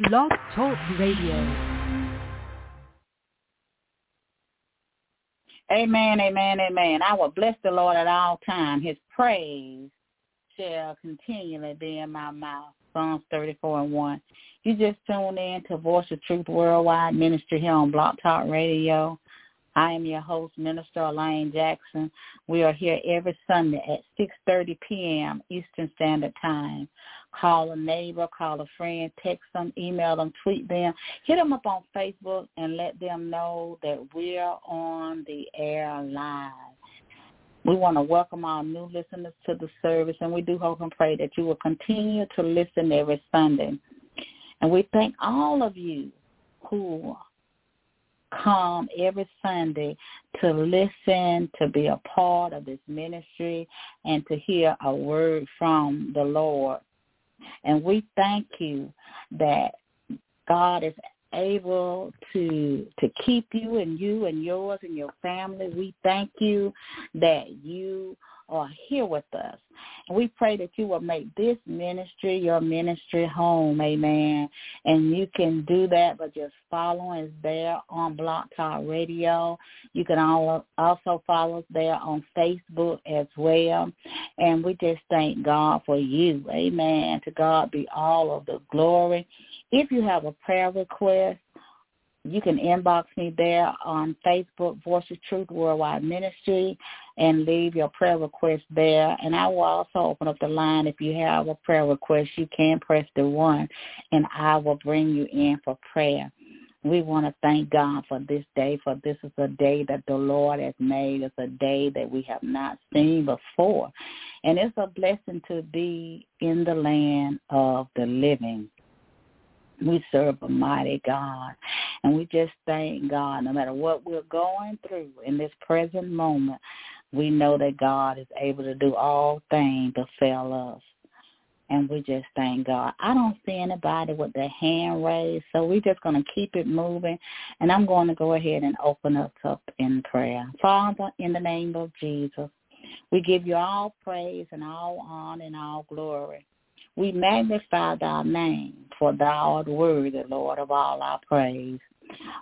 Blog Talk Radio. Amen, amen, amen. I will bless the Lord at all times. His praise shall continually be in my mouth. Psalms 34 and 1. You just tuned in to Voice of Truth Worldwide Ministry here on Blog Talk Radio. I am your host, Minister Elaine Jackson. We are here every Sunday at 6.30 p.m. Eastern Standard Time. Call a neighbor, call a friend, text them, email them, tweet them. Hit them up on Facebook and let them know that we're on the air live. We want to welcome our new listeners to the service, and we do hope and pray that you will continue to listen every Sunday. And we thank all of you who come every Sunday to listen, to be a part of this ministry, and to hear a word from the Lord. And we thank you that God is able to to keep you and you and yours and your family. We thank you that you are here with us. And we pray that you will make this ministry your ministry home, amen. And you can do that by just following us there on Blog Talk Radio. You can also follow us there on Facebook as well. And we just thank God for you, amen. To God be all of the glory. If you have a prayer request, you can inbox me there on Facebook, Voice of Truth Worldwide Ministry, and leave your prayer request there. And I will also open up the line. If you have a prayer request, you can press the one, and I will bring you in for prayer. We want to thank God for this day, for this is a day that the Lord has made. It's a day that we have not seen before. And it's a blessing to be in the land of the living. We serve a mighty God. And we just thank God no matter what we're going through in this present moment, we know that God is able to do all things to fail us. And we just thank God. I don't see anybody with their hand raised, so we're just going to keep it moving. And I'm going to go ahead and open us up in prayer. Father, in the name of Jesus, we give you all praise and all honor and all glory. We magnify thy name, for thou art worthy, Lord, of all our praise.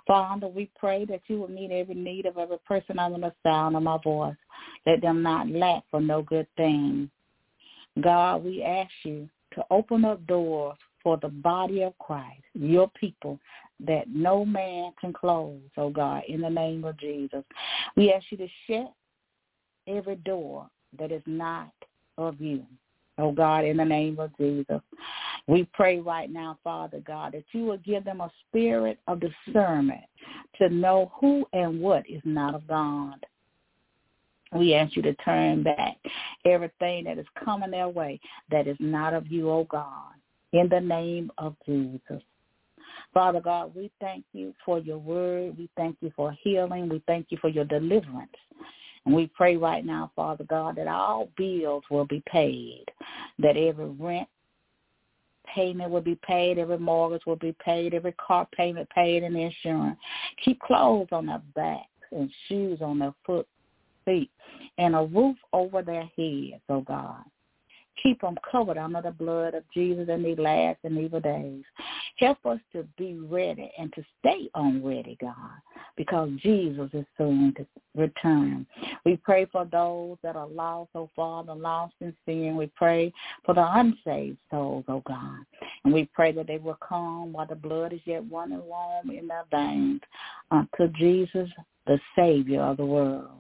Father, we pray that you will meet every need of every person under the sound of my voice. Let them not lack for no good thing. God, we ask you to open up doors for the body of Christ, your people, that no man can close, oh God, in the name of Jesus. We ask you to shut every door that is not of you oh God, in the name of Jesus. We pray right now, Father God, that you will give them a spirit of discernment to know who and what is not of God. We ask you to turn back everything that is coming their way that is not of you, oh God, in the name of Jesus. Father God, we thank you for your word. We thank you for healing. We thank you for your deliverance. And we pray right now, Father God, that all bills will be paid, that every rent payment will be paid, every mortgage will be paid, every car payment paid, and insurance. Keep clothes on their backs and shoes on their foot, feet, and a roof over their heads, oh God. Keep them covered under the blood of Jesus in these last and evil days. Help us to be ready and to stay on ready, God, because Jesus is soon to return. We pray for those that are lost, oh Father, lost in sin. We pray for the unsaved souls, oh God. And we pray that they will come while the blood is yet running warm in their veins unto Jesus, the Savior of the world.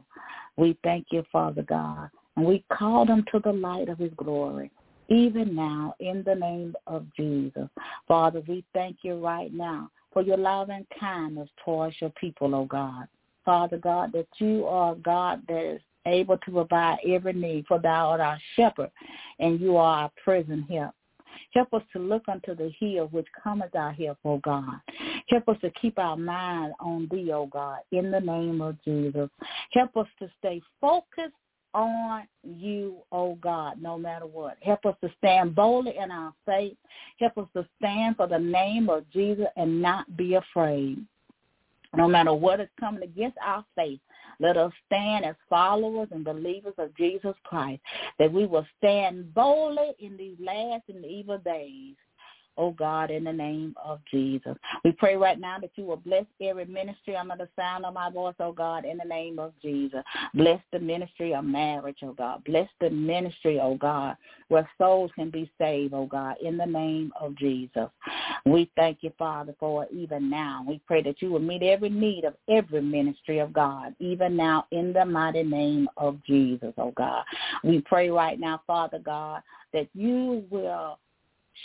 We thank you, Father God, and we call them to the light of his glory, even now, in the name of Jesus. Father, we thank you right now for your love and kindness towards your people, oh God. Father God, that you are God that is able to provide every need, for thou art our shepherd, and you are our present help. Help us to look unto the hill which cometh our help, O God. Help us to keep our mind on thee, O God, in the name of Jesus. Help us to stay focused on you, oh God, no matter what. Help us to stand boldly in our faith. Help us to stand for the name of Jesus and not be afraid. No matter what is coming against our faith, let us stand as followers and believers of Jesus Christ, that we will stand boldly in these last and evil days oh God, in the name of Jesus. We pray right now that you will bless every ministry under the sound of my voice, oh God, in the name of Jesus. Bless the ministry of marriage, oh God. Bless the ministry, oh God, where souls can be saved, oh God, in the name of Jesus. We thank you, Father, for even now. We pray that you will meet every need of every ministry of God, even now in the mighty name of Jesus, oh God. We pray right now, Father God, that you will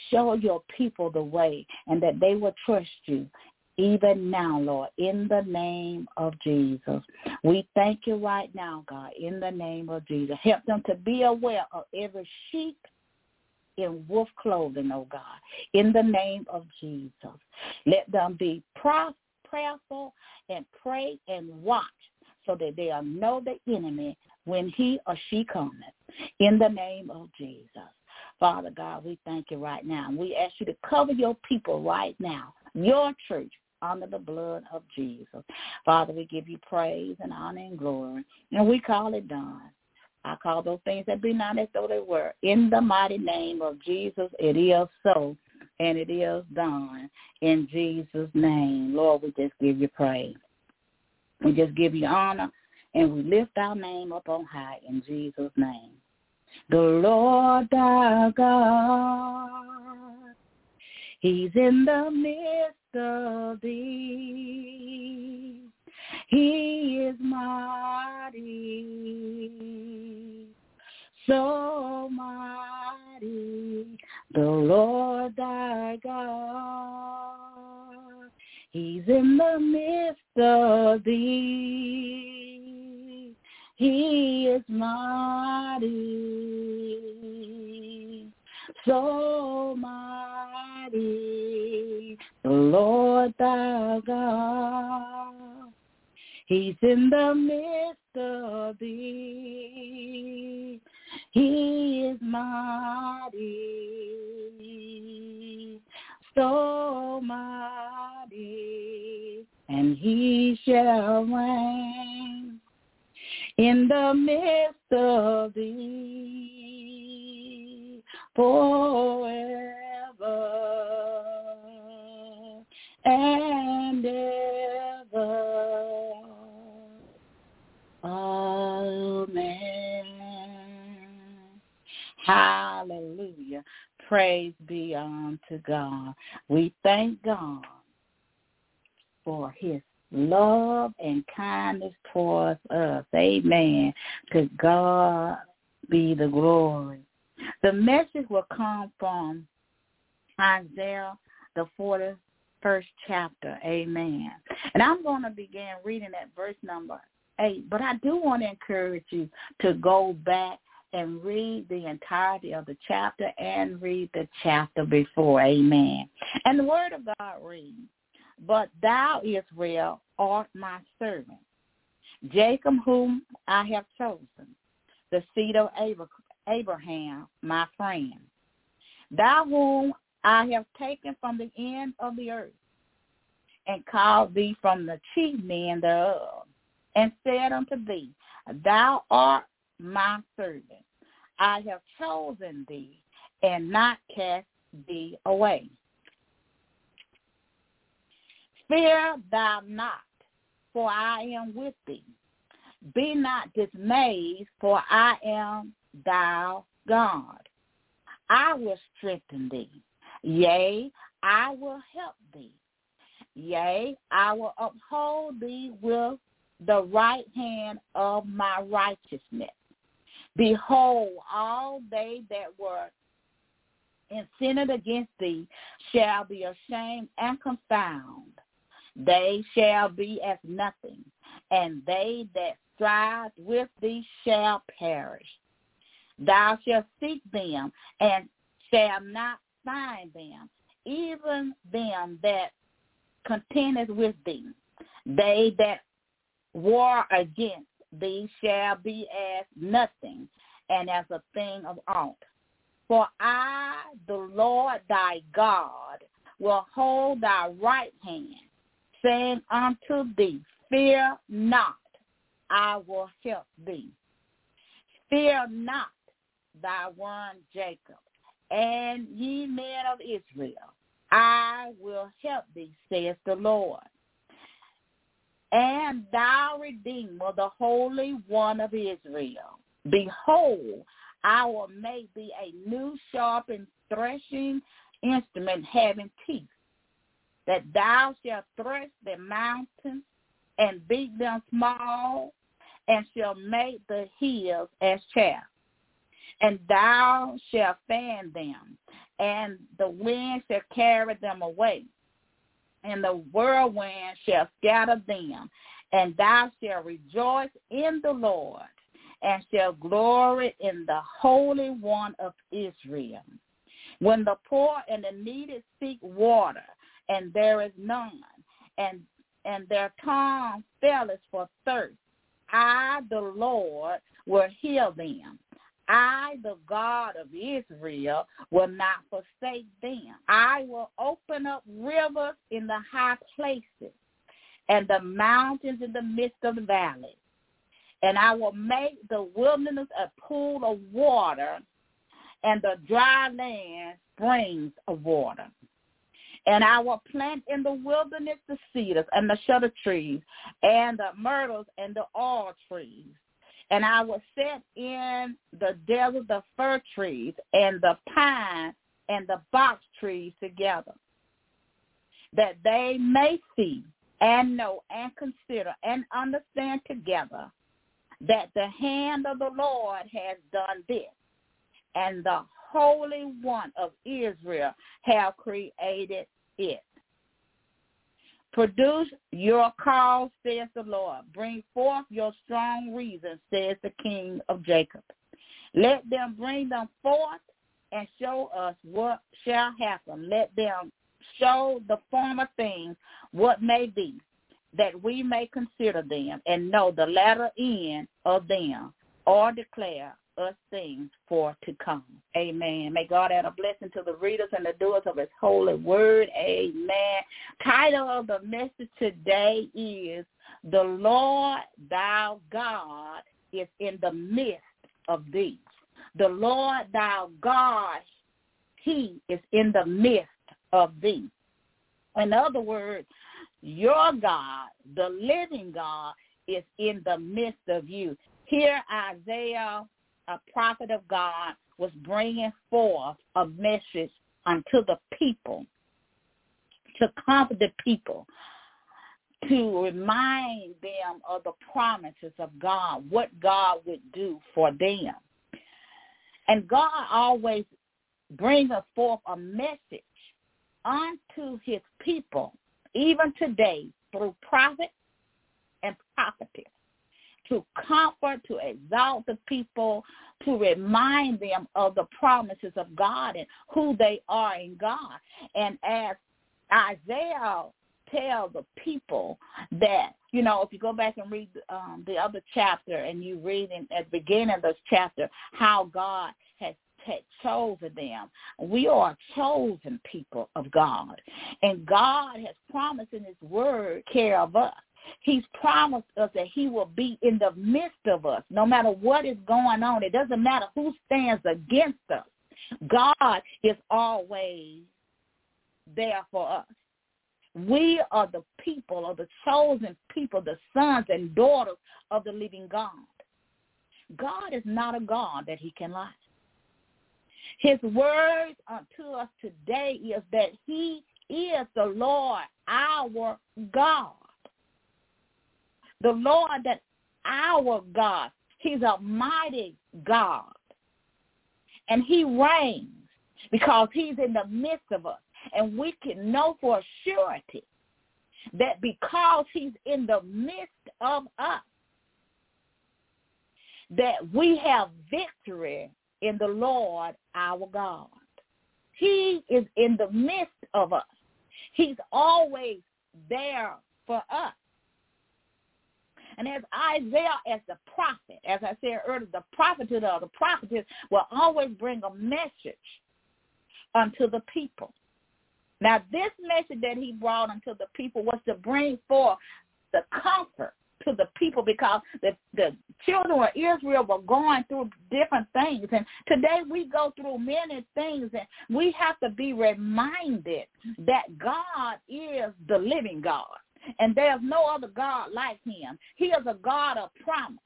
show your people the way and that they will trust you even now, Lord, in the name of Jesus. We thank you right now, God, in the name of Jesus. Help them to be aware of every sheep in wolf clothing, oh God, in the name of Jesus. Let them be prayerful and pray and watch so that they'll know the enemy when he or she cometh, in the name of Jesus. Father God, we thank you right now. We ask you to cover your people right now, your church, under the blood of Jesus. Father, we give you praise and honor and glory, and we call it done. I call those things that be not as though they were. In the mighty name of Jesus, it is so, and it is done. In Jesus' name, Lord, we just give you praise. We just give you honor, and we lift our name up on high in Jesus' name the Lord our God. He's in the midst of thee. He is mighty, so mighty, the Lord thy God. He's in the midst of thee. He is mighty, so mighty, the Lord thy God. He's in the midst of thee. He is mighty, so mighty, and he shall reign in the midst of thee forever and ever. Amen. Hallelujah. Praise be unto God. We thank God for his love and kindness towards us. Amen. To God be the glory. The message will come from Isaiah, the 41st chapter. Amen. And I'm going to begin reading at verse number 8. But I do want to encourage you to go back and read the entirety of the chapter and read the chapter before. Amen. And the word of God reads, but thou, Israel, art my servant, Jacob whom I have chosen, the seed of Abraham, my friend. Thou whom I have taken from the end of the earth, and called thee from the chief men thereof, and said unto thee, Thou art my servant. I have chosen thee, and not cast thee away. Fear thou not, for I am with thee. Be not dismayed, for I am thou God. I will strengthen thee. Yea, I will help thee. Yea, I will uphold thee with the right hand of my righteousness. Behold, all they that were incensed against thee shall be ashamed and confounded. They shall be as nothing, and they that strive with thee shall perish. Thou shalt seek them, and shall not find them, even them that contendeth with thee. They that war against thee shall be as nothing, and as a thing of aught. For I, the Lord thy God, will hold thy right hand saying unto thee, Fear not, I will help thee. Fear not thy one Jacob, and ye men of Israel, I will help thee, saith the Lord. And thou Redeemer, the Holy One of Israel. Behold, I will make thee a new sharpened threshing instrument having teeth, that thou shalt thresh the mountains and beat them small, and shall make the hills as chaff. And thou shalt fan them, and the wind shall carry them away, and the whirlwind shall scatter them, and thou shalt rejoice in the Lord, and shall glory in the Holy One of Israel. When the poor and the needy seek water, and there is none, and and their tongue faileth for thirst, I, the Lord, will heal them. I, the God of Israel, will not forsake them. I will open up rivers in the high places and the mountains in the midst of the valleys. And I will make the wilderness a pool of water and the dry land springs of water. And I will plant in the wilderness the cedars and the shittah trees and the myrtles and the oil trees. And I will set in the desert the fir trees and the pine and the box trees together, that they may see and know and consider and understand together that the hand of the Lord has done this, and the Holy One of Israel have created it. Produce your cause, says the Lord. Bring forth your strong reason, says the King of Jacob. Let them bring them forth and show us what shall happen. Let them show the former things what may be, that we may consider them and know the latter end of them, or declare us things for to come. Amen. May God add a blessing to the readers and the doers of his holy word. Amen. Title of the message today is The Lord Thou God is in the midst of thee. The Lord Thou God, he is in the midst of thee. In other words, your God, the living God, is in the midst of you. Here Isaiah a prophet of God was bringing forth a message unto the people to comfort the people, to remind them of the promises of God, what God would do for them. And God always brings forth a message unto his people, even today, through prophets and prophetess to comfort, to exalt the people, to remind them of the promises of God and who they are in God. And as Isaiah tell the people that, you know, if you go back and read um, the other chapter and you read in, at the beginning of this chapter how God has chosen them. We are chosen people of God. And God has promised in his word care of us. He's promised us that he will be in the midst of us, no matter what is going on. It doesn't matter who stands against us. God is always there for us. We are the people, or the chosen people, the sons and daughters of the living God. God is not a God that he can lie. His words unto us today is that he is the Lord, our God the Lord that our God, he's a mighty God. And he reigns because he's in the midst of us. And we can know for surety that because he's in the midst of us, that we have victory in the Lord our God. He is in the midst of us. He's always there for us. And as Isaiah, as the prophet, as I said earlier, the prophet or the prophetess will always bring a message unto the people. Now, this message that he brought unto the people was to bring forth the comfort to the people because the the children of Israel were going through different things, and today we go through many things, and we have to be reminded that God is the living God, and there's no other God like Him. He is a God of promise.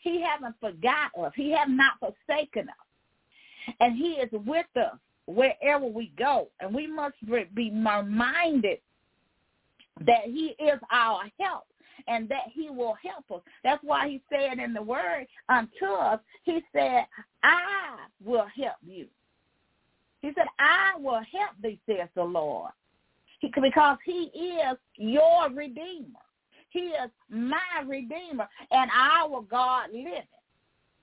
He hasn't forgot us. He has not forsaken us, and He is with us wherever we go, and we must be reminded that he is our help and that he will help us. That's why he said in the word unto us, he said, I will help you. He said, I will help thee, says the Lord. Because he is your redeemer. He is my redeemer and our God living.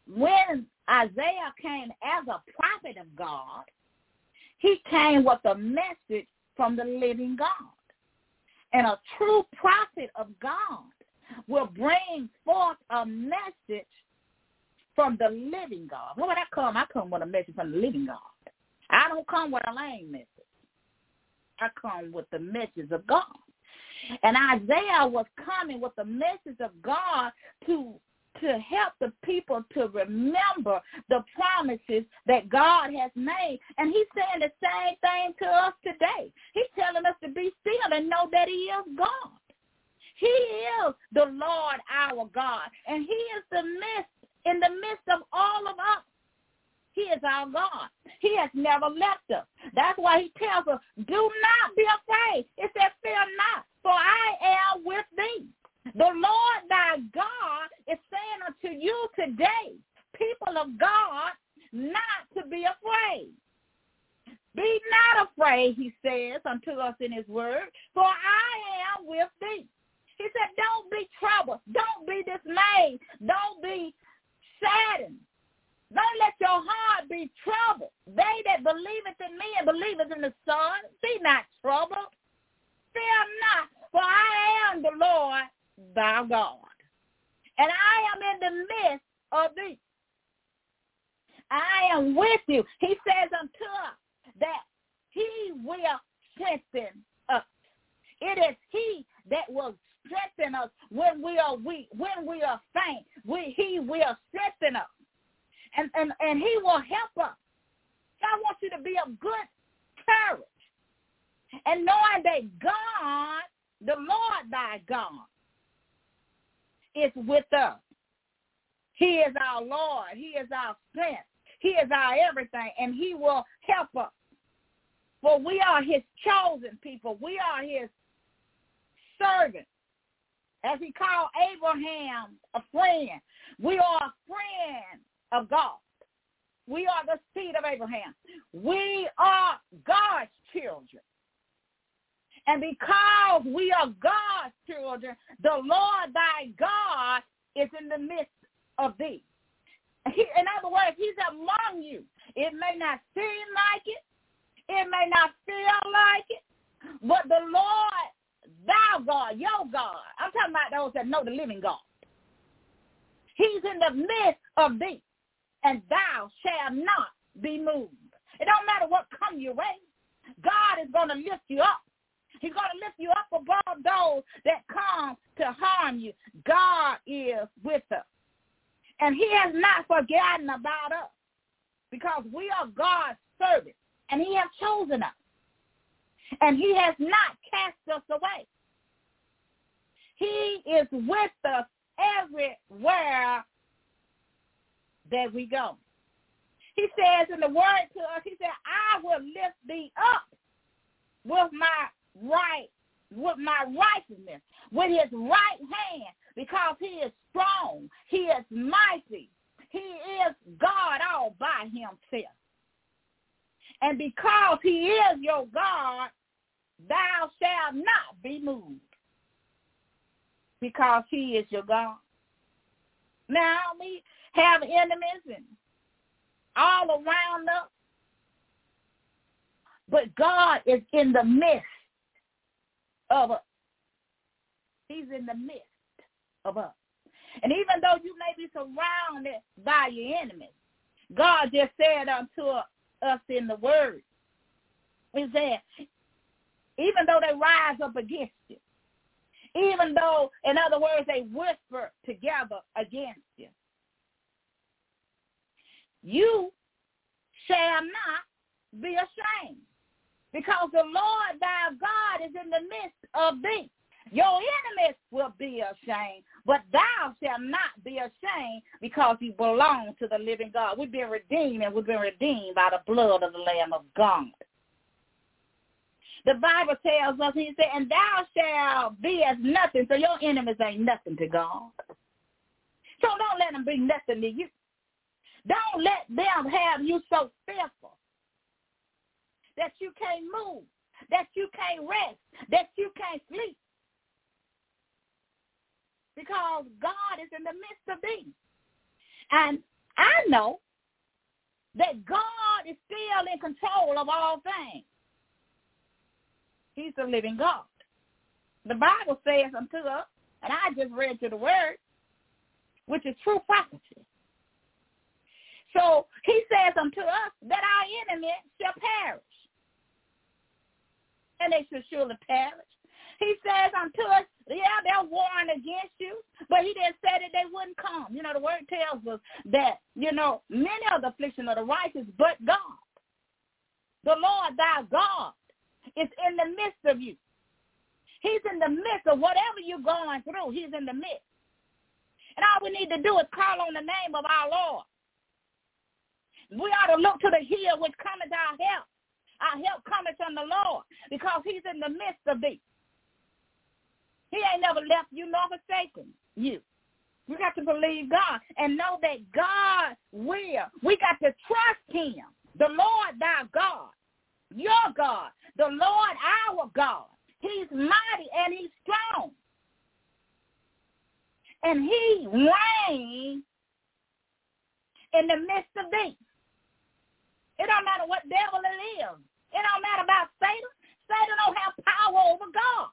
When Isaiah came as a prophet of God, he came with a message from the living God. And a true prophet of God will bring forth a message from the living God. When I come, I come with a message from the living God. I don't come with a lame message. I come with the message of God. And Isaiah was coming with the message of God to to help the people to remember the promises that God has made. And he's saying the same thing to us today. He's telling us to be still and know that he is God. He is the Lord our God. And he is the midst, in the midst of all of us. He is our God. He has never left us. That's why he tells us, do not be afraid. It says, fear not, for I am with thee. The Lord thy God is saying unto you today, people of God, not to be afraid. Be not afraid, he says unto us in his word, for I am with thee. He said, don't be troubled. Don't be dismayed. Don't be saddened. Don't let your heart be troubled. They that believeth in me and believeth in the Son, be not troubled. Fear not, for I am the Lord thy God. And I am in the midst of thee. I am with you. He says unto us that he will strengthen us. It is he that will strengthen us when we are weak, when we are faint. We, he will strengthen us. And, and, and he will help us. God wants you to be of good courage. And knowing that God, the Lord thy God, is with us. He is our Lord. He is our strength. He is our everything, and he will help us. For we are his chosen people. We are his servants. As he called Abraham a friend, we are a friend of God. We are the seed of Abraham. We are God's children. And because we are God's children, the Lord thy God is in the midst of thee. He, in other words, he's among you. It may not seem like it. It may not feel like it. But the Lord, thou God, your God, I'm talking about those that know the living God. He's in the midst of thee, and thou shalt not be moved. It don't matter what come your way. God is going to lift you up. He's going to lift you up above those that come to harm you. God is with us. And he has not forgotten about us because we are God's servants and he has chosen us. And he has not cast us away. He is with us everywhere that we go. He says in the word to us, he said, I will lift thee up with my right with my righteousness, with his right hand, because he is strong, he is mighty, he is God all by himself. And because he is your God, thou shalt not be moved, because he is your God. Now we have enemies and all around us, but God is in the midst of us. He's in the midst of us. And even though you may be surrounded by your enemies, God just said unto us in the word, he said, even though they rise up against you, even though, in other words, they whisper together against you. You shall not be ashamed because the Lord thy God is in the midst of thee. Your enemies will be ashamed, but thou shalt not be ashamed because you belong to the living God. We've been redeemed and we've been redeemed by the blood of the Lamb of God. The Bible tells us, he said, and thou shalt be as nothing. So your enemies ain't nothing to God. So don't let them be nothing to you. Don't let them have you so fearful that you can't move, that you can't rest, that you can't sleep. Because God is in the midst of thee. And I know that God is still in control of all things. He's the living God. The Bible says unto us, and I just read you the word, which is true prophecy. So he says unto us that our enemy shall perish. And they shall surely perish. He says unto us, yeah, they'll warn against you, but he didn't say that they wouldn't come. You know, the word tells us that, you know, many of the affliction of the righteous, but God. The Lord thy God is in the midst of you. He's in the midst of whatever you're going through. He's in the midst. And all we need to do is call on the name of our Lord. We ought to look to the hill which cometh our help. Our help cometh from the Lord because he's in the midst of thee. He ain't never left you nor forsaken you. We got to believe God and know that God will. We got to trust him, the Lord thy God, your God, the Lord our God. He's mighty and he's strong. And he reigns in the midst of thee. It don't matter what devil it is. It don't matter about Satan. Satan don't have power over God.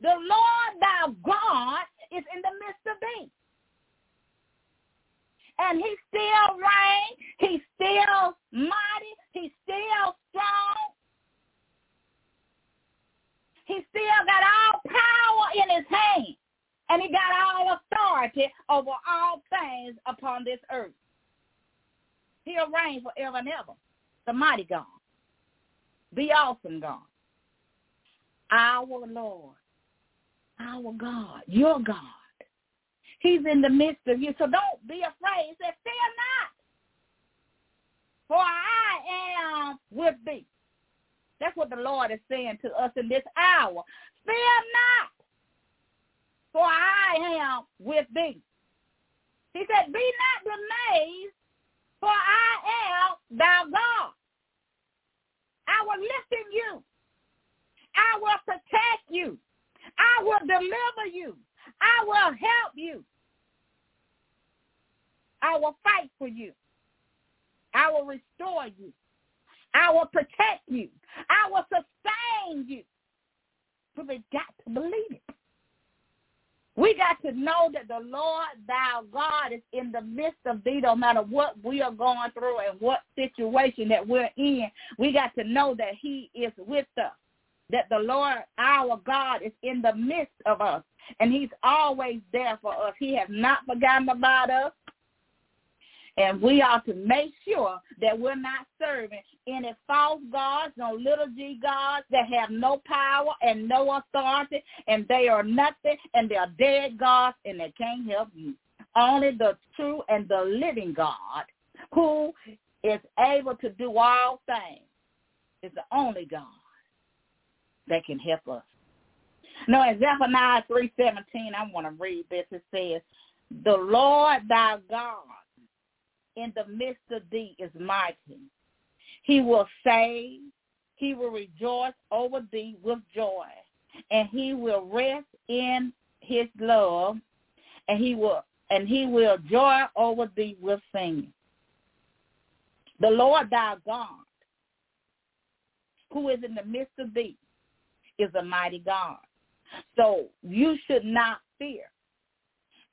The Lord thy God is in the midst of thee. And he still reigns. He's still mighty. He's still strong. He still got all power in his hand. And he got all authority over all things upon this earth. He'll reign forever and ever. The mighty God. The awesome God. Our Lord. Our God. Your God. He's in the midst of you. So don't be afraid. He said, fear not. For I am with thee. That's what the Lord is saying to us in this hour. Fear not. For I am with thee. He said, be not dismayed, for I am thy God. I will listen you. I will protect you. I will deliver you. I will help you. I will fight for you. I will restore you. I will protect you. I will sustain you. But we got to believe it. We got to know that the Lord thou God is in the midst of thee no matter what we are going through and what situation that we're in. We got to know that he is with us, that the Lord our God is in the midst of us, and he's always there for us. He has not forgotten about us. And we ought to make sure that we're not serving any false gods, no little g gods that have no power and no authority, and they are nothing, and they're dead gods, and they can't help you. Only the true and the living God, who is able to do all things, is the only God that can help us. Now, in Zephaniah 3.17, I want to read this. It says, The Lord thy God in the midst of thee is mighty. He will save. He will rejoice over thee with joy. And he will rest in his love. And he will and he will joy over thee with singing. The Lord thy God, who is in the midst of thee, is a mighty God. So you should not fear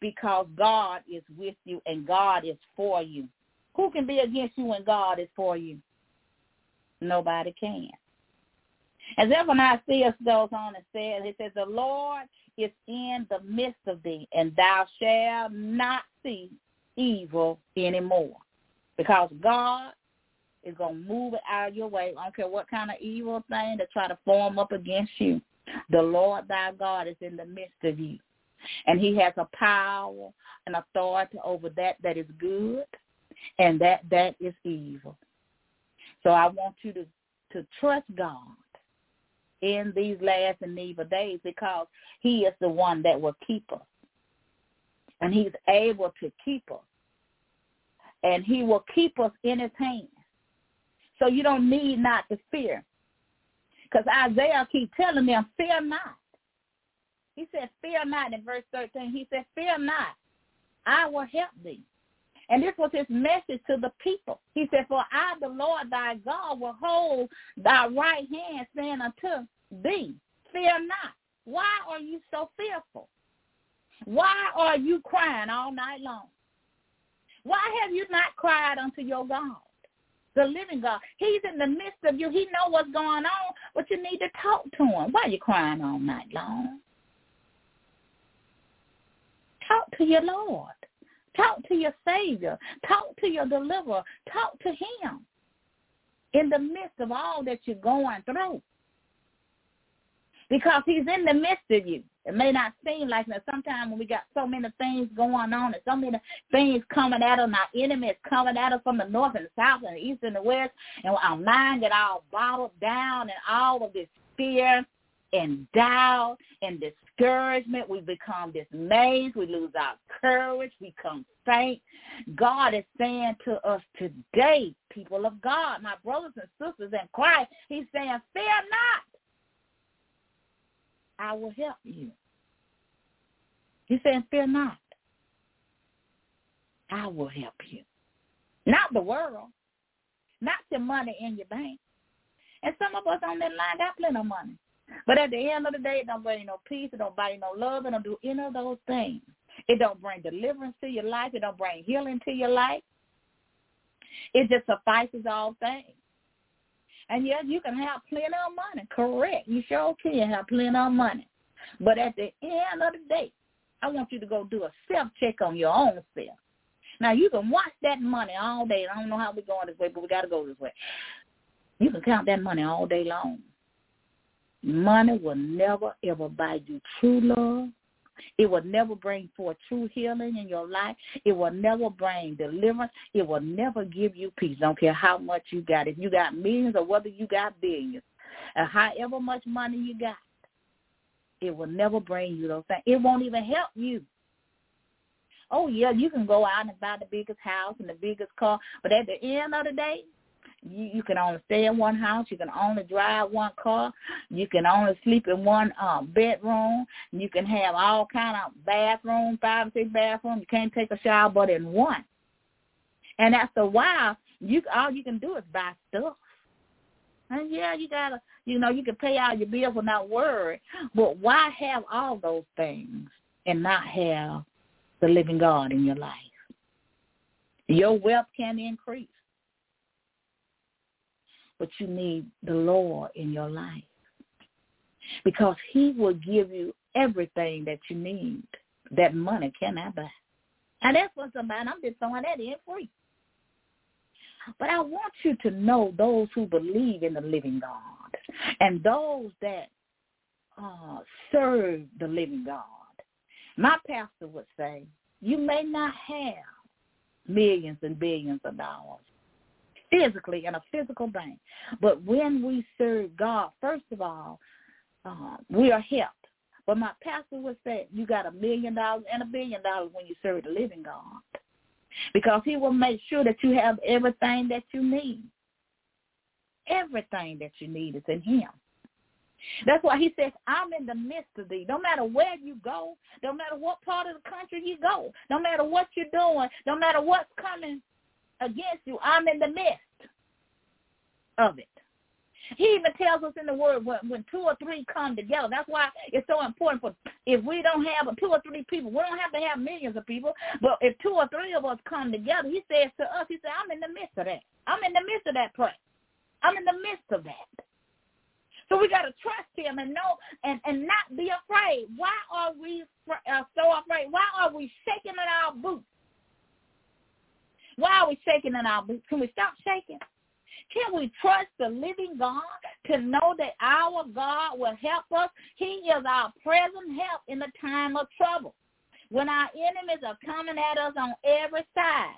because God is with you and God is for you. Who can be against you when God is for you? Nobody can. As Zephaniah 6 goes on and says, it says, the Lord is in the midst of thee, and thou shalt not see evil anymore. Because God is going to move it out of your way. I don't care what kind of evil thing to try to form up against you. The Lord thy God is in the midst of you. And he has a power and authority over that that is good and that that is evil. So I want you to, to trust God in these last and evil days because he is the one that will keep us. And he's able to keep us. And he will keep us in his hands. So you don't need not to fear. Because Isaiah keep telling them, fear not. He said, fear not in verse 13. He said, fear not. I will help thee. And this was his message to the people. He said, for I, the Lord thy God, will hold thy right hand, saying unto thee, fear not. Why are you so fearful? Why are you crying all night long? Why have you not cried unto your God? the living God. He's in the midst of you. He know what's going on, but you need to talk to him. Why are you crying all night long? Talk to your Lord. Talk to your Savior. Talk to your deliverer. Talk to him in the midst of all that you're going through. Because he's in the midst of you. It may not seem like that. Sometimes when we got so many things going on and so many things coming at us, our enemies coming at us from the north and the south and the east and the west, and our mind get all bottled down and all of this fear and doubt and discouragement. We become dismayed. We lose our courage. We become faint. God is saying to us today, people of God, my brothers and sisters in Christ, he's saying, fear not. I will help you. He said, fear not. I will help you. Not the world. Not your money in your bank. And some of us on that line got plenty of money. But at the end of the day, it don't bring no peace. It don't you no love. It don't do any of those things. It don't bring deliverance to your life. It don't bring healing to your life. It just suffices all things. And yes, you can have plenty of money. Correct. You sure can have plenty of money. But at the end of the day, I want you to go do a self-check on your own self. Now, you can watch that money all day. I don't know how we're going this way, but we got to go this way. You can count that money all day long. Money will never, ever buy you true love. It will never bring forth true healing in your life. It will never bring deliverance. It will never give you peace. Don't care how much you got. If you got millions or whether you got billions, and however much money you got, it will never bring you those things. It won't even help you. Oh yeah, you can go out and buy the biggest house and the biggest car, but at the end of the day, you, you can only stay in one house. You can only drive one car. You can only sleep in one um, bedroom. You can have all kind of bathrooms, five or six bathrooms. You can't take a shower but in one. And after a while, you all you can do is buy stuff. And yeah, you gotta, you know, you can pay all your bills without worry. But why have all those things and not have the living God in your life? Your wealth can increase but you need the Lord in your life because he will give you everything that you need that money cannot buy. And that's what somebody, I'm just throwing that in free. But I want you to know those who believe in the living God and those that uh, serve the living God. My pastor would say, you may not have millions and billions of dollars, physically in a physical bank. But when we serve God, first of all, uh, we are helped. But my pastor would say you got a million dollars and a billion dollars when you serve the living God. Because he will make sure that you have everything that you need. Everything that you need is in him. That's why he says, I'm in the midst of thee. No matter where you go, no matter what part of the country you go, no matter what you're doing, no matter what's coming against you, I'm in the midst of it. He even tells us in the word when, when two or three come together. That's why it's so important for if we don't have a two or three people, we don't have to have millions of people, but if two or three of us come together, he says to us, he said, I'm in the midst of that. I'm in the midst of that prayer. I'm in the midst of that. So we got to trust him and know and, and not be afraid. Why are we uh, so afraid? Why are we shaking in our boots? Why are we shaking in our boots? Can we stop shaking? Can we trust the living God to know that our God will help us? He is our present help in the time of trouble. When our enemies are coming at us on every side,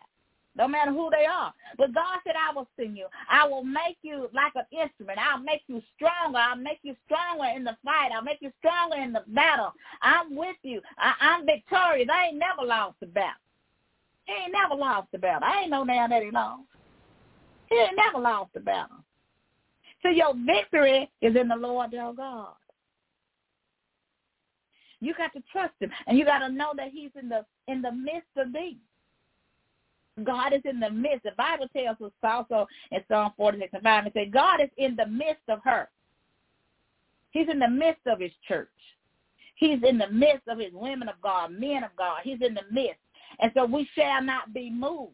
no matter who they are. But God said, I will send you. I will make you like an instrument. I'll make you stronger. I'll make you stronger in the fight. I'll make you stronger in the battle. I'm with you. I, I'm victorious. I ain't never lost the battle. He ain't never lost the battle. I ain't know now that he lost. He ain't never lost the battle. So your victory is in the Lord your God. You got to trust him, and you got to know that he's in the in the midst of thee. God is in the midst. The Bible tells us also in Psalm 46 and 5, it says, God is in the midst of her. He's in the midst of his church. He's in the midst of his women of God, men of God. He's in the midst. And so we shall not be moved.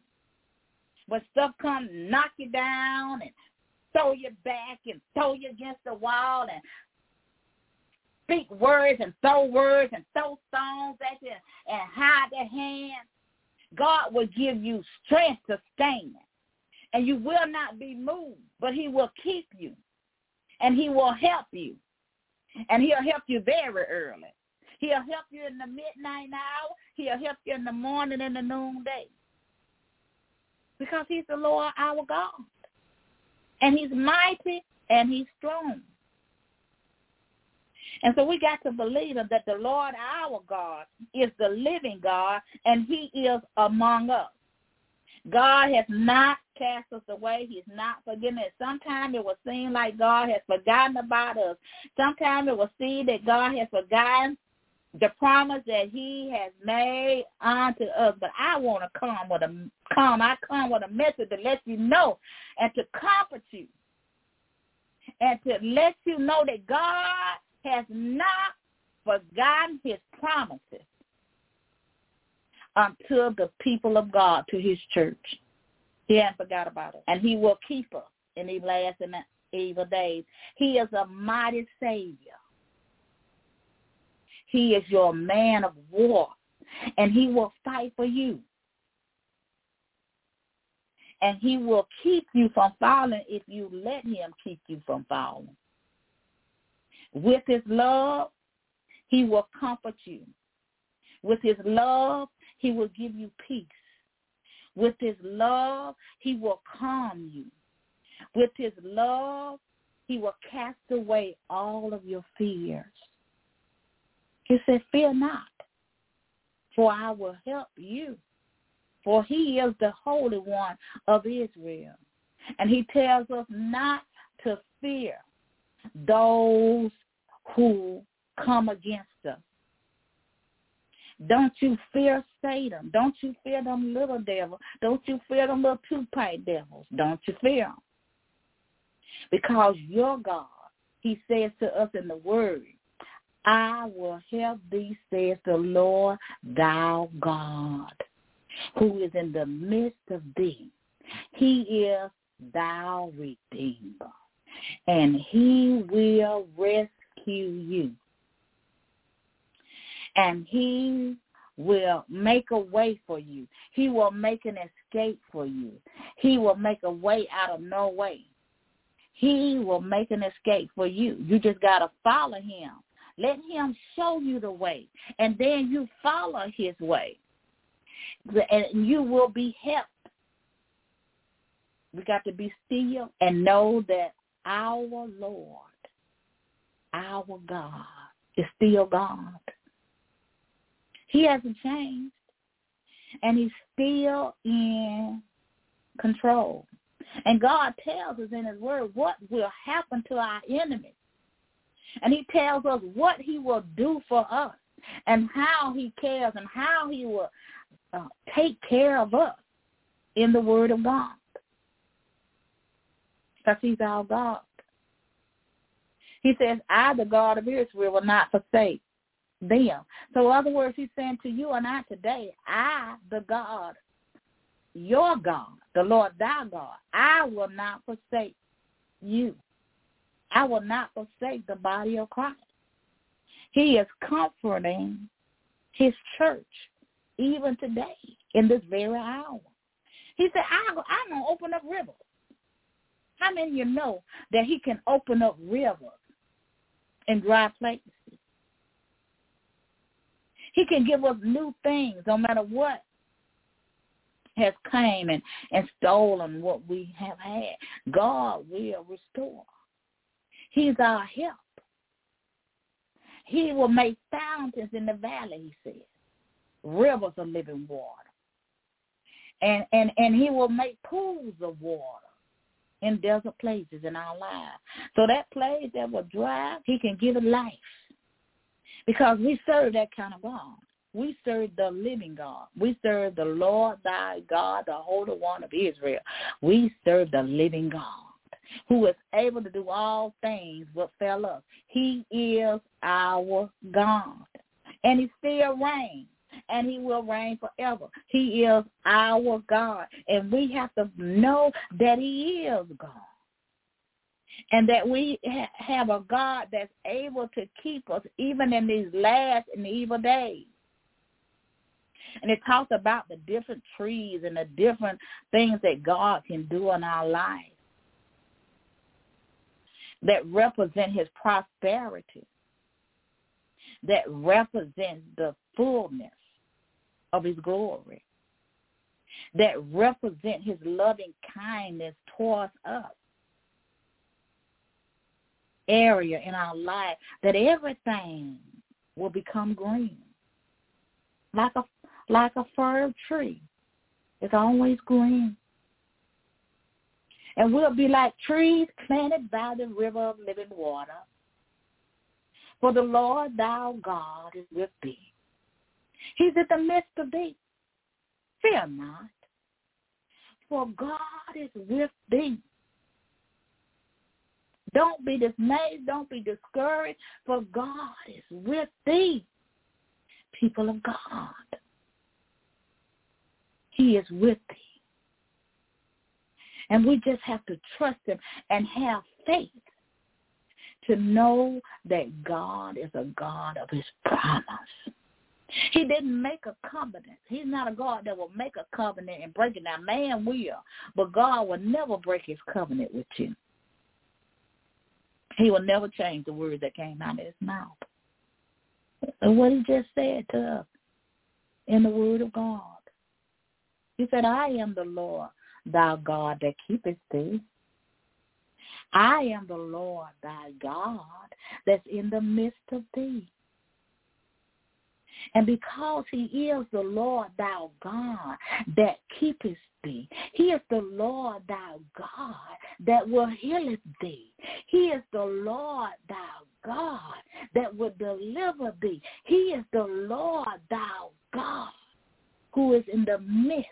When stuff comes, knock you down and throw you back and throw you against the wall and speak words and throw words and throw stones at you and hide their hands. God will give you strength to stand. And you will not be moved, but he will keep you. And he will help you. And he'll help you very early. He'll help you in the midnight hour. He'll help you in the morning and the noonday. Because he's the Lord our God. And he's mighty and he's strong. And so we got to believe that the Lord our God is the living God and he is among us. God has not cast us away. He's not forgiven us. Sometimes it will seem like God has forgotten about us. Sometimes it will seem that God has forgotten the promise that he has made unto us. But I want to come with a come. I come with a message to let you know and to comfort you and to let you know that God has not forgotten his promises unto the people of God, to his church. He hasn't forgot about it. And he will keep us in these last and evil days. He is a mighty Savior. He is your man of war, and he will fight for you. And he will keep you from falling if you let him keep you from falling. With his love, he will comfort you. With his love, he will give you peace. With his love, he will calm you. With his love, he will cast away all of your fears. He said, fear not, for I will help you. For he is the Holy One of Israel. And he tells us not to fear those who come against us. Don't you fear Satan. Don't you fear them little devils. Don't you fear them little two-pipe devils. Don't you fear them. Because your God, he says to us in the word, I will help thee, says the Lord thou God, who is in the midst of thee. He is thou redeemer, and he will rescue you. And he will make a way for you. He will make an escape for you. He will make a way out of no way. He will make an escape for you. You just got to follow him. Let him show you the way. And then you follow his way. And you will be helped. We got to be still and know that our Lord our God is still God. He hasn't changed. And he's still in control. And God tells us in his word what will happen to our enemies. And he tells us what he will do for us and how he cares and how he will uh, take care of us in the word of God. Because he's our God. He says, I, the God of Israel, will not forsake them. So in other words, he's saying to you and I today, I, the God, your God, the Lord thy God, I will not forsake you. I will not forsake the body of Christ. He is comforting his church even today in this very hour. He said, I'm going to open up rivers. How many of you know that he can open up rivers in dry places? He can give us new things no matter what has came and, and stolen what we have had. God will restore. He's our help. He will make fountains in the valley, he says, rivers of living water. And, and, and he will make pools of water in desert places in our lives. So that place that was dry, he can give it life. Because we serve that kind of God. We serve the living God. We serve the Lord thy God, the Holy One of Israel. We serve the living God who is able to do all things but fail us. He is our God. And he still reigns. And he will reign forever. He is our God. And we have to know that he is God. And that we ha- have a God that's able to keep us even in these last and evil days. And it talks about the different trees and the different things that God can do in our life that represent his prosperity, that represent the fullness of his glory, that represent his loving kindness towards us. Area in our life that everything will become green, like a like a fir tree. It's always green. And we'll be like trees planted by the river of living water. For the Lord thou God is with thee. He's in the midst of thee. Fear not, for God is with thee. Don't be dismayed. Don't be discouraged, for God is with thee, people of God. He is with thee. And we just have to trust him and have faith to know that God is a God of his promise. He didn't make a covenant. He's not a God that will make a covenant and break it. Now, man will, but God will never break his covenant with you. He will never change the words that came out of his mouth. What he just said to us in the word of God. He said, I am the Lord thou God that keepest thee. I am the Lord thy God that's in the midst of thee. And because he is the Lord thy God that keepest thee, he is the Lord thy God that will heal thee. He is the Lord thy God that will deliver thee. He is the Lord thy God who is in the midst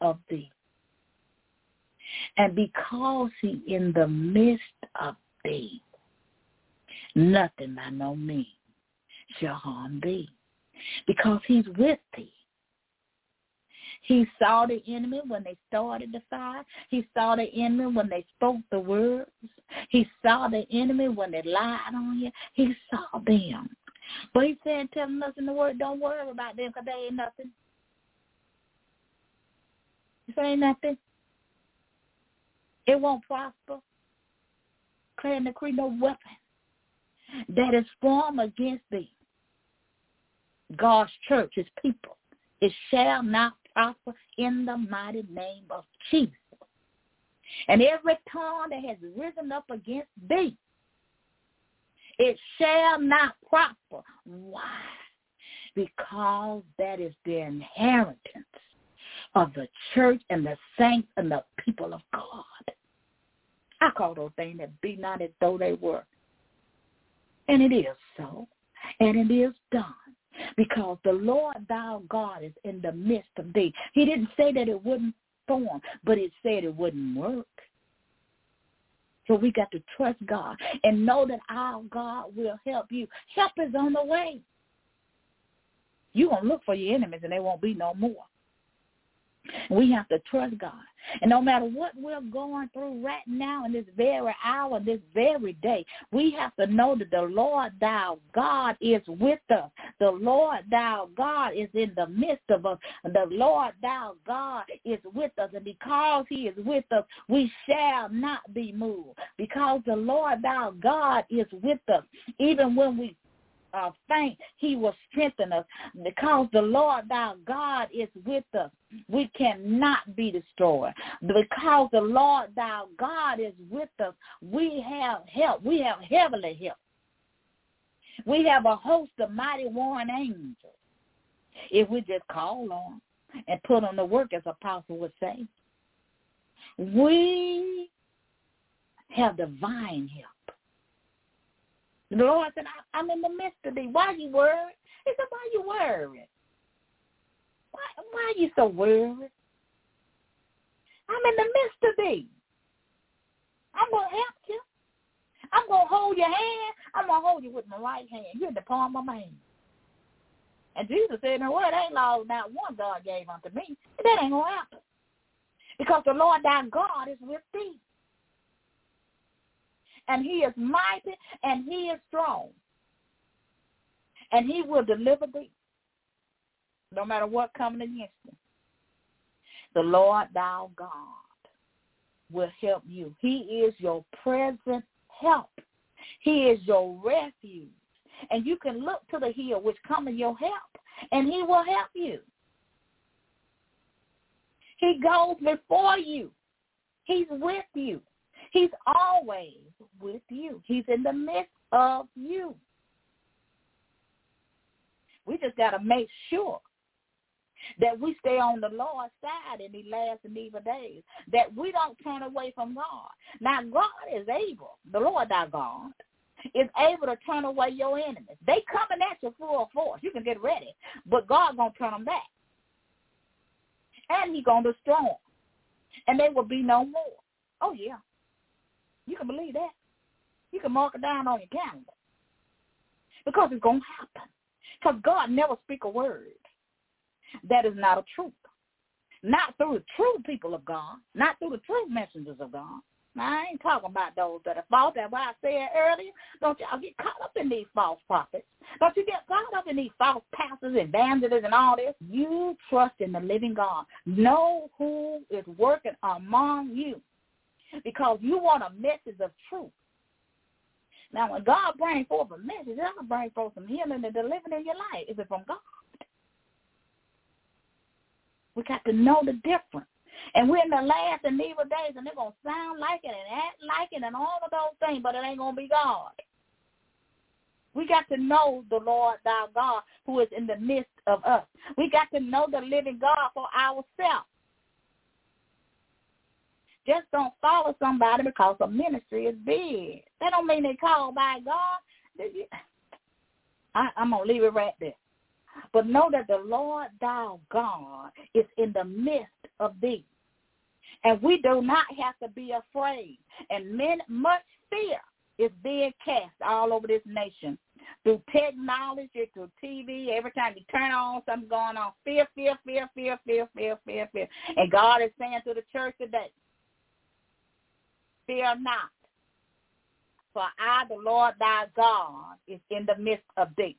of thee. And because he in the midst of thee, nothing by no means shall harm thee. Because he's with thee. He saw the enemy when they started the fire. He saw the enemy when they spoke the words. He saw the enemy when they lied on you. He saw them. But he said, telling us in the word, don't worry about them because they ain't nothing. Say nothing. It won't prosper. Declare and decree no weapon that is formed against thee. God's church, his people. It shall not prosper in the mighty name of Jesus. And every tongue that has risen up against thee, it shall not prosper. Why? Because that is the inheritance of the church and the saints and the people of God. I call those things that be not as though they were. And it is so. And it is done. Because the Lord thou God is in the midst of thee. He didn't say that it wouldn't form, but it said it wouldn't work. So we got to trust God and know that our God will help you. Help is on the way. You're going to look for your enemies and they won't be no more. We have to trust God. And no matter what we're going through right now in this very hour, this very day, we have to know that the Lord thou God is with us. The Lord thou God is in the midst of us. The Lord thou God is with us. And because he is with us, we shall not be moved. Because the Lord thou God is with us. Even when we uh, faint, he will strengthen us. Because the Lord thou God is with us, we cannot be destroyed. Because the Lord thou God is with us, we have help. We have heavenly help. We have a host of mighty warring angels. If we just call on and put on the work, as Apostle would say, we have divine help. The Lord said, I'm in the midst of thee. Why you worried? He said, why you worried? Why, why are you so worried? I'm in the midst of thee. I'm going to help you. I'm going to hold your hand. I'm going to hold you with my right hand. You're in the palm of my hand. And Jesus said, the word ain't laws not one God gave unto me. That ain't going to happen. Because the Lord thy God is with thee and he is mighty and he is strong. And he will deliver thee no matter what coming against you. The Lord thou God will help you. He is your present help. He is your refuge. And you can look to the hill which cometh your help, and he will help you. He goes before you. He's with you. He's always He's in the midst of you. We just got to make sure that we stay on the Lord's side in these last and evil days, that we don't turn away from God. Now, God is able, the Lord our God, is able to turn away your enemies. They coming at you full force. You can get ready, but God going to turn them back. And he going to destroy them. And they will be no more. Oh, yeah. You can believe that. You can mark it down on your calendar. Because it's going to happen. Because God never speak a word that is not a truth. Not through the true people of God. Not through the true messengers of God. Now, I ain't talking about those that are false. That's why I said earlier, don't y'all get caught up in these false prophets. Don't you get caught up in these false pastors and evangelists and all this. You trust in the living God. Know who is working among you because you want a message of truth. Now, when God brings forth a message, to bring forth some healing and deliverance in your life. Is it from God? We got to know the difference. And we're in the last and evil days, and they're going to sound like it and act like it and all of those things, but it ain't going to be God. We got to know the Lord thy God who is in the midst of us. We got to know the living God for ourselves. Just don't follow somebody because a ministry is big. That don't mean they called by God. I, I'm gonna leave it right there. But know that the Lord thou God is in the midst of thee. And we do not have to be afraid. And men, much fear is being cast all over this nation through technology, through TV. Every time you turn on, something going on. Fear, fear, fear, fear, fear, fear, fear, fear. And God is saying to the church today, fear not. For I, the Lord thy God, is in the midst of thee.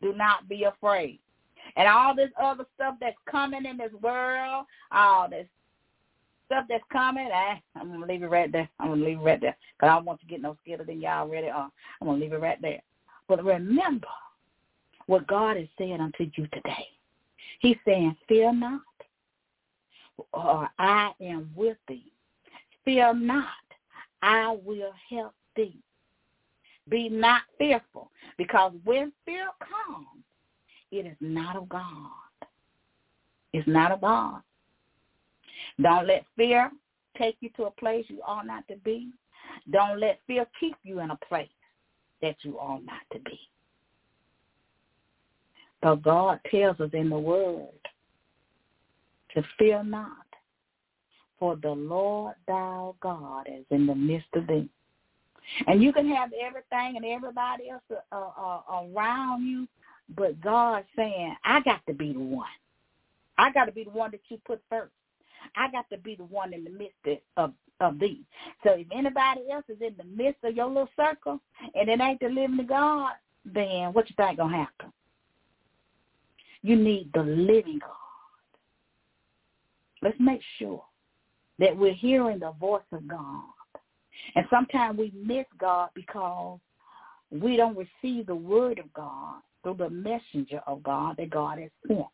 Do not be afraid. And all this other stuff that's coming in this world, all this stuff that's coming, eh, I'm going to leave it right there. I'm going to leave it right there. Because I don't want to get no scared than y'all already are. I'm going to leave it right there. But remember what God is saying unto you today. He's saying, fear not, or I am with thee. Fear not, I will help thee. Be not fearful, because when fear comes, it is not of God. It's not of God. Don't let fear take you to a place you ought not to be. Don't let fear keep you in a place that you ought not to be. But God tells us in the word to fear not, for the Lord thou God is in the midst of thee. And you can have everything and everybody else uh, uh, around you, but God saying, I got to be the one. I got to be the one that you put first. I got to be the one in the midst of of thee. So if anybody else is in the midst of your little circle and it ain't the living God, then what you think gonna happen? You need the living God. Let's make sure that we're hearing the voice of God. And sometimes we miss God because we don't receive the word of God through the messenger of God that God has sent.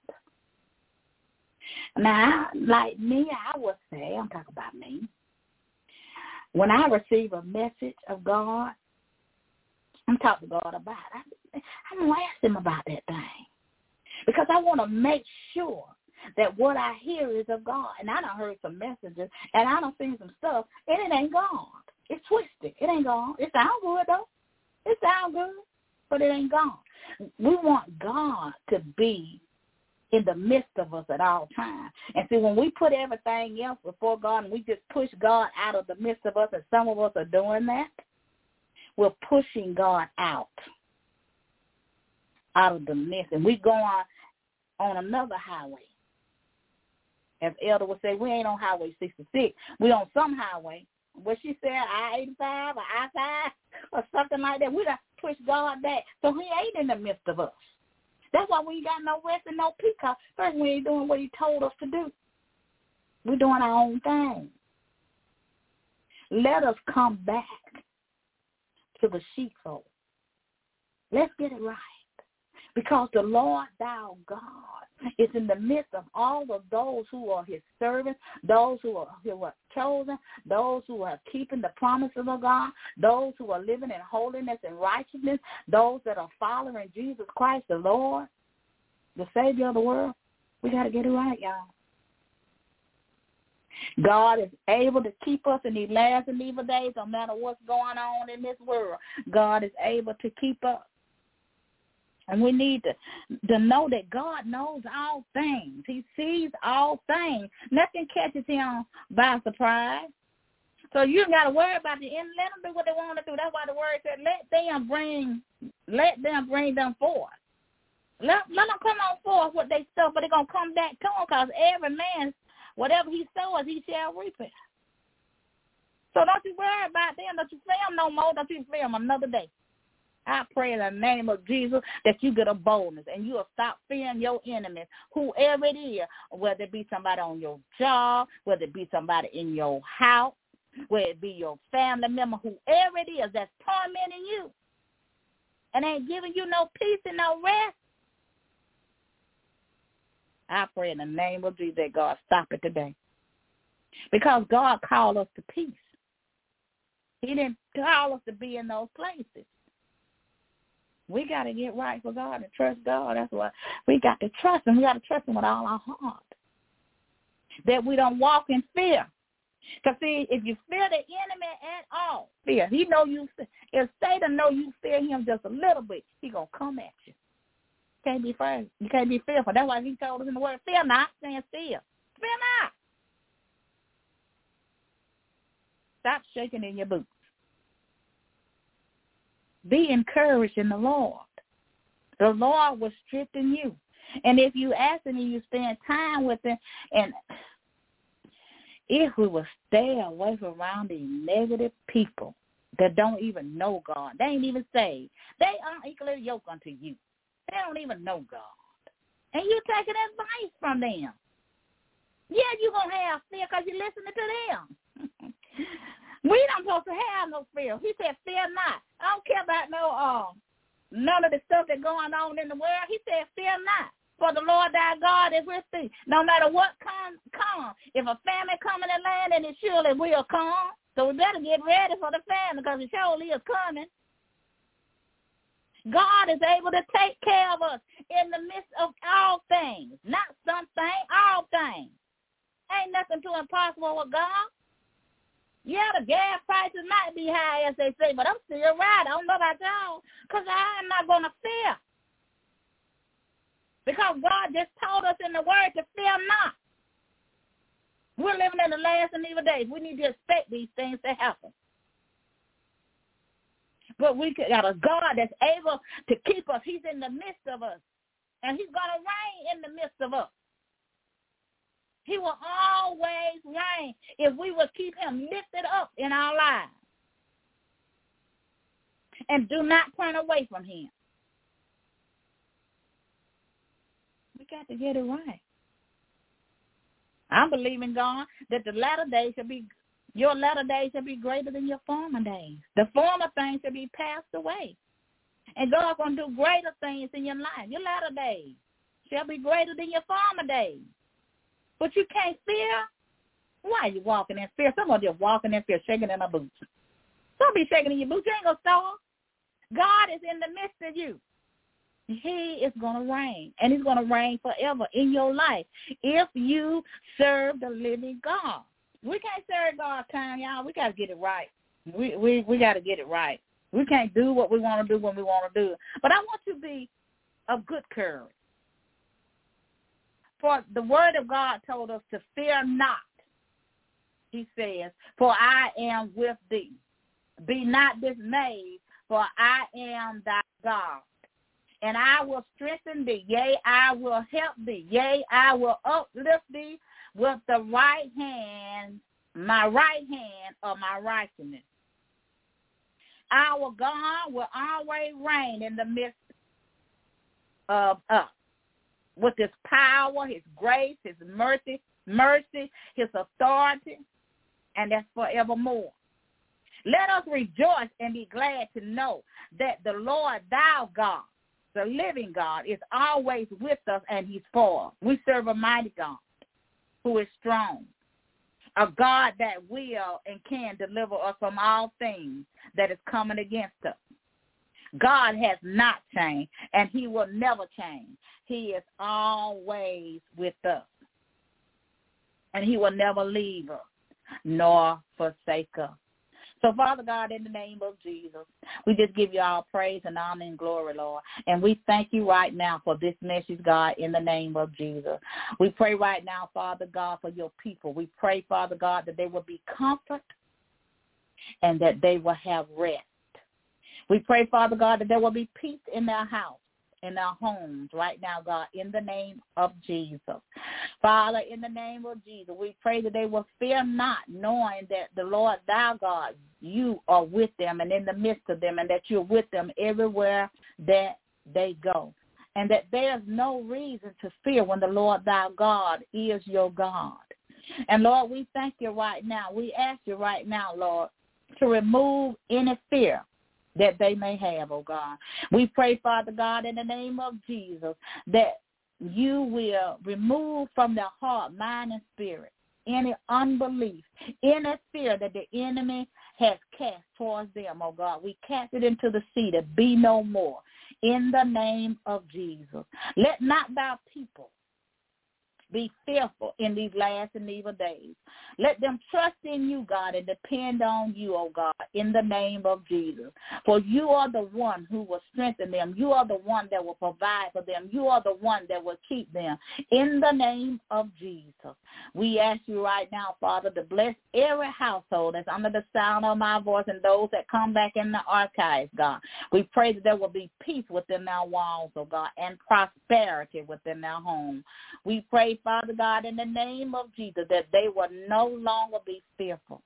Now, like me, I would say, I'm talking about me. When I receive a message of God, I'm talking to God about it. I, I'm ask him about that thing. Because I want to make sure that what I hear is of God. And I done heard some messages and I done seen some stuff and it ain't God. It's twisted. It ain't gone. It sounds good though. It sounds good, but it ain't gone. We want God to be in the midst of us at all times. And see, when we put everything else before God and we just push God out of the midst of us, and some of us are doing that, we're pushing God out, out of the midst. And we go on, on another highway. As Elder would say, we ain't on Highway 66. We on some highway. What she said, I-85 or I-5 or something like that. We got to push God back. So he ain't in the midst of us. That's why we ain't got no rest and no peace. First, we ain't doing what he told us to do. We're doing our own thing. Let us come back to the sheepfold. Let's get it right. Because the Lord thou God is in the midst of all of those who are his servants, those who are, who are chosen, those who are keeping the promises of God, those who are living in holiness and righteousness, those that are following Jesus Christ the Lord, the Savior of the world. We got to get it right, y'all. God is able to keep us in these last and evil days, no matter what's going on in this world. God is able to keep us. And we need to, to know that God knows all things. He sees all things. Nothing catches him by surprise. So you got to worry about the end. Let them do what they want to do. That's why the word said, "Let them bring, let them bring them forth." Let, let them come on forth with their stuff, but they're gonna come back to them because every man, whatever he sows, he shall reap it. So don't you worry about them. Don't you fear them no more. Don't you fear them another day. I pray in the name of Jesus that you get a boldness and you'll stop fearing your enemies, whoever it is, whether it be somebody on your job, whether it be somebody in your house, whether it be your family member, whoever it is that's tormenting you and ain't giving you no peace and no rest. I pray in the name of Jesus that God stop it today. Because God called us to peace. He didn't call us to be in those places. We got to get right for God and trust God. That's why we got to trust Him. We got to trust Him with all our heart. That we don't walk in fear. Because see, if you fear the enemy at all, fear. He know you. If Satan know you fear him just a little bit, he gonna come at you. Can't be afraid. You can't be fearful. That's why he told us in the word, fear not, stand still. Fear not. Stop shaking in your boots. Be encouraged in the Lord. The Lord will strengthen you. And if you ask him and you spend time with him, and if we will stay away from around these negative people that don't even know God, they ain't even saved. They aren't equally yoked unto you. They don't even know God. And you taking advice from them. Yeah, you're going to have fear because you're listening to them. We don't supposed to have no fear. He said, fear not. I don't care about no um none of the stuff that's going on in the world. He said, fear not. For the Lord thy God is with thee. No matter what comes, come. If a famine come in the land, and it surely will come. So we better get ready for the famine because it surely is coming. God is able to take care of us in the midst of all things. Not something, all things. Ain't nothing too impossible with God. Yeah, the gas prices might be high, as they say, but I'm still right. I don't know about y'all, because I am not going to fear. Because God just told us in the word to fear not. We're living in the last and evil days. We need to expect these things to happen. But we got a God that's able to keep us. He's in the midst of us. And he's going to reign in the midst of us. He will always reign if we will keep him lifted up in our lives and do not turn away from him. We got to get it right. I'm believing God that the latter days shall be your latter days shall be greater than your former days. The former things shall be passed away. And God's gonna do greater things in your life. Your latter days shall be greater than your former days. But you can't fear. Why are you walking in fear? Some of you walking in fear, shaking in their boots. Don't be shaking in your boots. You ain't gonna starve. God is in the midst of you. He is going to reign, and he's going to reign forever in your life if you serve the living God. We can't serve God time, y'all. We got to get it right. We we we got to get it right. We can't do what we want to do when we want to do it. But I want you to be of good courage. For the word of God told us to fear not. He says, for I am with thee. Be not dismayed, for I am thy God. And I will strengthen thee. Yea, I will help thee. Yea, I will uplift thee with the right hand, my right hand of my righteousness. Our God will always reign in the midst of us with his power, his grace, his mercy, mercy, his authority, and that's forevermore. Let us rejoice and be glad to know that the Lord thou God, the living God, is always with us and he's for us. We serve a mighty God who is strong, a God that will and can deliver us from all things that is coming against us. God has not changed, and he will never change. He is always with us, and he will never leave us nor forsake us. So, Father God, in the name of Jesus, we just give you all praise and honor and glory, Lord. And we thank you right now for this message, God, in the name of Jesus. We pray right now, Father God, for your people. We pray, Father God, that they will be comfort and that they will have rest. We pray, Father God, that there will be peace in their house in our homes right now, God, in the name of Jesus. Father, in the name of Jesus, we pray that they will fear not, knowing that the Lord thou God, you are with them and in the midst of them, and that you're with them everywhere that they go. And that there's no reason to fear when the Lord thy God is your God. And Lord, we thank you right now. We ask you right now, Lord, to remove any fear that they may have, oh God. We pray, Father God, in the name of Jesus, that you will remove from their heart, mind, and spirit any unbelief, any fear that the enemy has cast towards them, oh God. We cast it into the sea to be no more in the name of Jesus. Let not thy people be fearful in these last and evil days. Let them trust in you, God, and depend on you, oh God, in the name of Jesus. For you are the one who will strengthen them. You are the one that will provide for them. You are the one that will keep them. In the name of Jesus. We ask you right now, Father, to bless every household that's under the sound of my voice and those that come back in the archives, God. We pray that there will be peace within our walls, oh God, and prosperity within our home. We pray, Father God, in the name of Jesus, that they will no longer be fearful.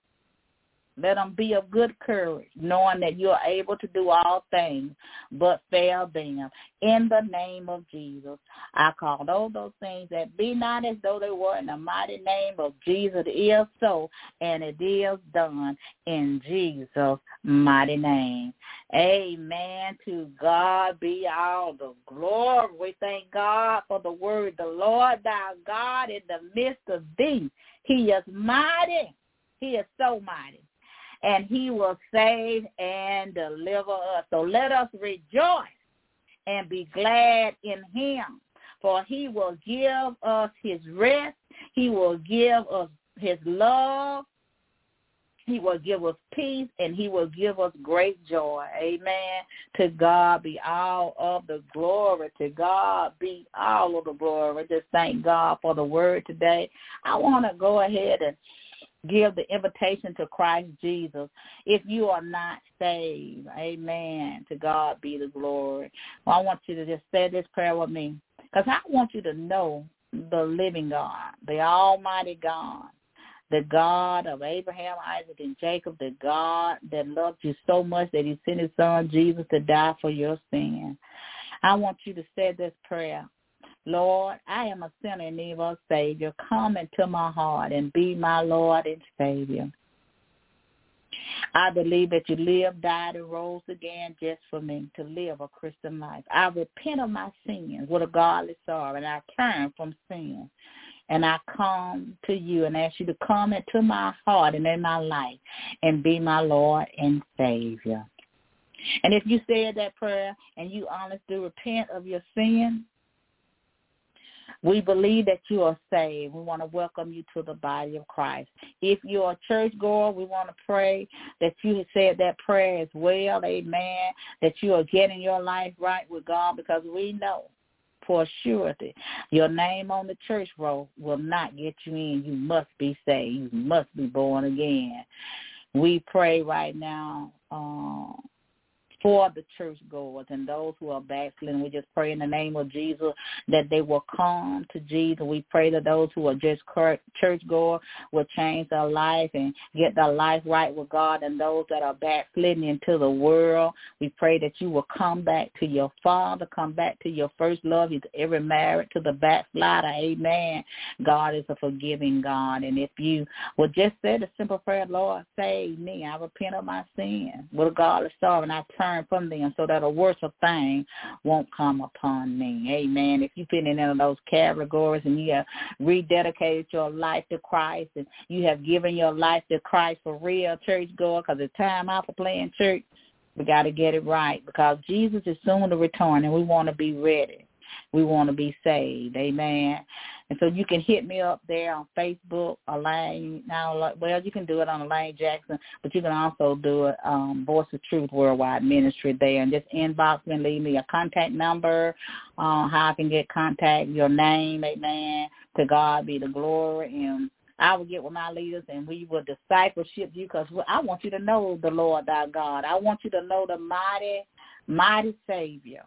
Let them be of good courage, knowing that you are able to do all things but fail them. In the name of Jesus, I call all those things that be not as though they were in the mighty name of Jesus. It is so, and it is done in Jesus' mighty name. Amen. To God be all the glory. We thank God for the word. The Lord thy God in the midst of thee. He is mighty. He is so mighty and he will save and deliver us. So let us rejoice and be glad in him, for he will give us his rest. He will give us his love. He will give us peace and he will give us great joy. Amen. To God be all of the glory. To God be all of the glory. Just thank God for the word today. I want to go ahead and give the invitation to Christ Jesus if you are not saved. Amen. To God be the glory. Well, I want you to just say this prayer with me because I want you to know the living God, the Almighty God, the God of Abraham, Isaac, and Jacob, the God that loved you so much that he sent his son Jesus to die for your sin. I want you to say this prayer. Lord, I am a sinner in need of a Savior. Come into my heart and be my Lord and Savior. I believe that you lived, died, and rose again just for me to live a Christian life. I repent of my sins with a godly sorrow, and I turn from sin. And I come to you and ask you to come into my heart and in my life and be my Lord and Savior. And if you said that prayer and you honestly repent of your sin, we believe that you are saved. We want to welcome you to the body of Christ. If you're a church goer, we want to pray that you have said that prayer as well. Amen. That you are getting your life right with God because we know for surety your name on the church roll will not get you in. You must be saved. You must be born again. We pray right now. Um, for the churchgoers and those who are backsliding. We just pray in the name of Jesus that they will come to Jesus. We pray that those who are just churchgoer will change their life and get their life right with God and those that are backsliding into the world. We pray that you will come back to your Father, come back to your first love. He's every married to the backslider. Amen. God is a forgiving God. And if you will just say the simple prayer, Lord, save me. I repent of my sin. With God is sorry and I turn turn from them so that a worse thing won't come upon me. Amen. If you fit in any of those categories and you have rededicated your life to Christ and you have given your life to Christ for real, church goer, because it's time out for playing church, we got to get it right because Jesus is soon to return and we want to be ready. We want to be saved. Amen. And so you can hit me up there on Facebook, Elaine. Now, well, you can do it on Elaine Jackson, but you can also do it um, Voice of Truth Worldwide Ministry there, and just inbox me and leave me a contact number, uh, how I can get contact, your name, amen. To God be the glory, and I will get with my leaders and we will discipleship you because I want you to know the Lord thy God. I want you to know the mighty, mighty Savior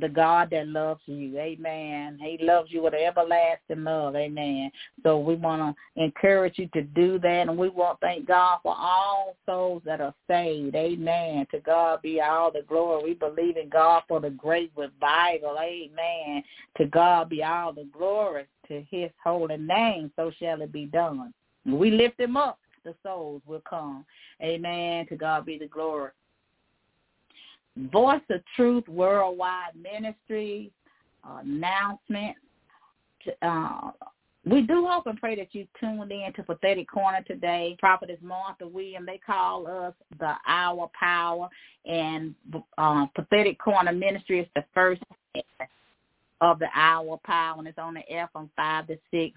the God that loves you. Amen. He loves you with everlasting love. Amen. So we want to encourage you to do that. And we want to thank God for all souls that are saved. Amen. To God be all the glory. We believe in God for the great revival. Amen. To God be all the glory to his holy name. So shall it be done. We lift him up. The souls will come. Amen. To God be the glory. Voice of Truth Worldwide Ministry uh, announcement. Uh, we do hope and pray that you tuned in to Prophetic Corner today. Prophetess Martha William, they call us the Hour Power, and uh, Prophetic Corner Ministry is the first of the Hour Power, and it's on the air from 5 to 6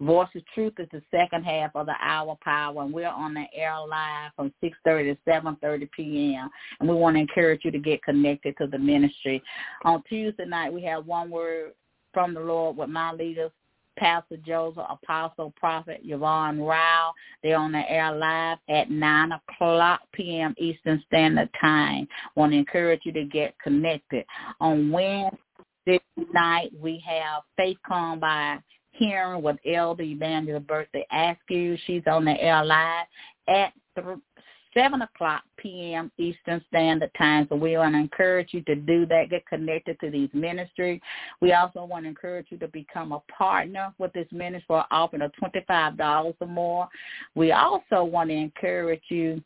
Voice of Truth is the second half of the hour power, and we're on the air live from 6.30 to 7.30 p.m., and we want to encourage you to get connected to the ministry. On Tuesday night, we have one word from the Lord with my leaders, Pastor Joseph, Apostle, Prophet Yvonne Rao. They're on the air live at 9 o'clock p.m. Eastern Standard Time. want to encourage you to get connected. On Wednesday night, we have Faith Come by hearing with Elder Evangelist Birthday Askew. She's on the air live at th- 7 o'clock p.m. Eastern Standard Time. So we want to encourage you to do that, get connected to these ministries. We also want to encourage you to become a partner with this ministry for offering of $25 or more. We also want to encourage you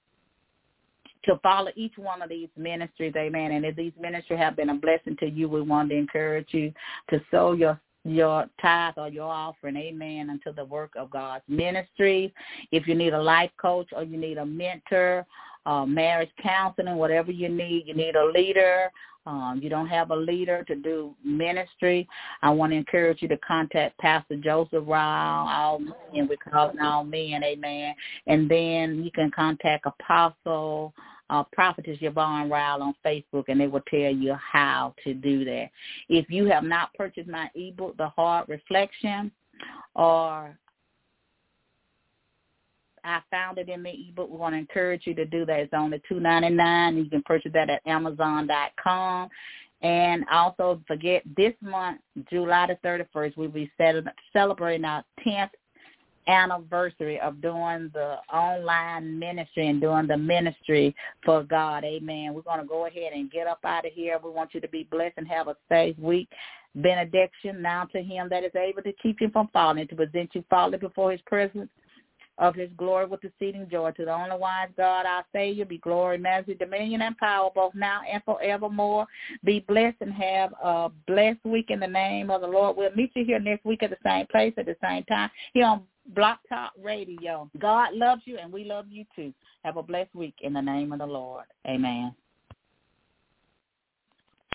to follow each one of these ministries, amen. And if these ministries have been a blessing to you, we want to encourage you to sow your your tithe or your offering, amen, unto the work of God's ministry. If you need a life coach or you need a mentor, uh, marriage counseling, whatever you need, you need a leader, um, you don't have a leader to do ministry, I want to encourage you to contact Pastor Joseph Rao, all men, we call all men, amen. And then you can contact Apostle uh, Prophetess Yvonne Ryle on Facebook, and they will tell you how to do that. If you have not purchased my ebook, The Heart Reflection, or I found it in the ebook. We want to encourage you to do that. It's only two ninety nine. You can purchase that at Amazon.com. And also forget this month, July the 31st, we'll be celebrating our 10th anniversary of doing the online ministry and doing the ministry for God. Amen. We're going to go ahead and get up out of here. We want you to be blessed and have a safe week. Benediction now to him that is able to keep you from falling, to present you falling before his presence of his glory with exceeding joy. To the only wise God, our Savior, be glory, majesty, dominion, and power, both now and forevermore. Be blessed and have a blessed week in the name of the Lord. We'll meet you here next week at the same place at the same time here on Blog Talk Radio. God loves you, and we love you too. Have a blessed week in the name of the Lord. Amen.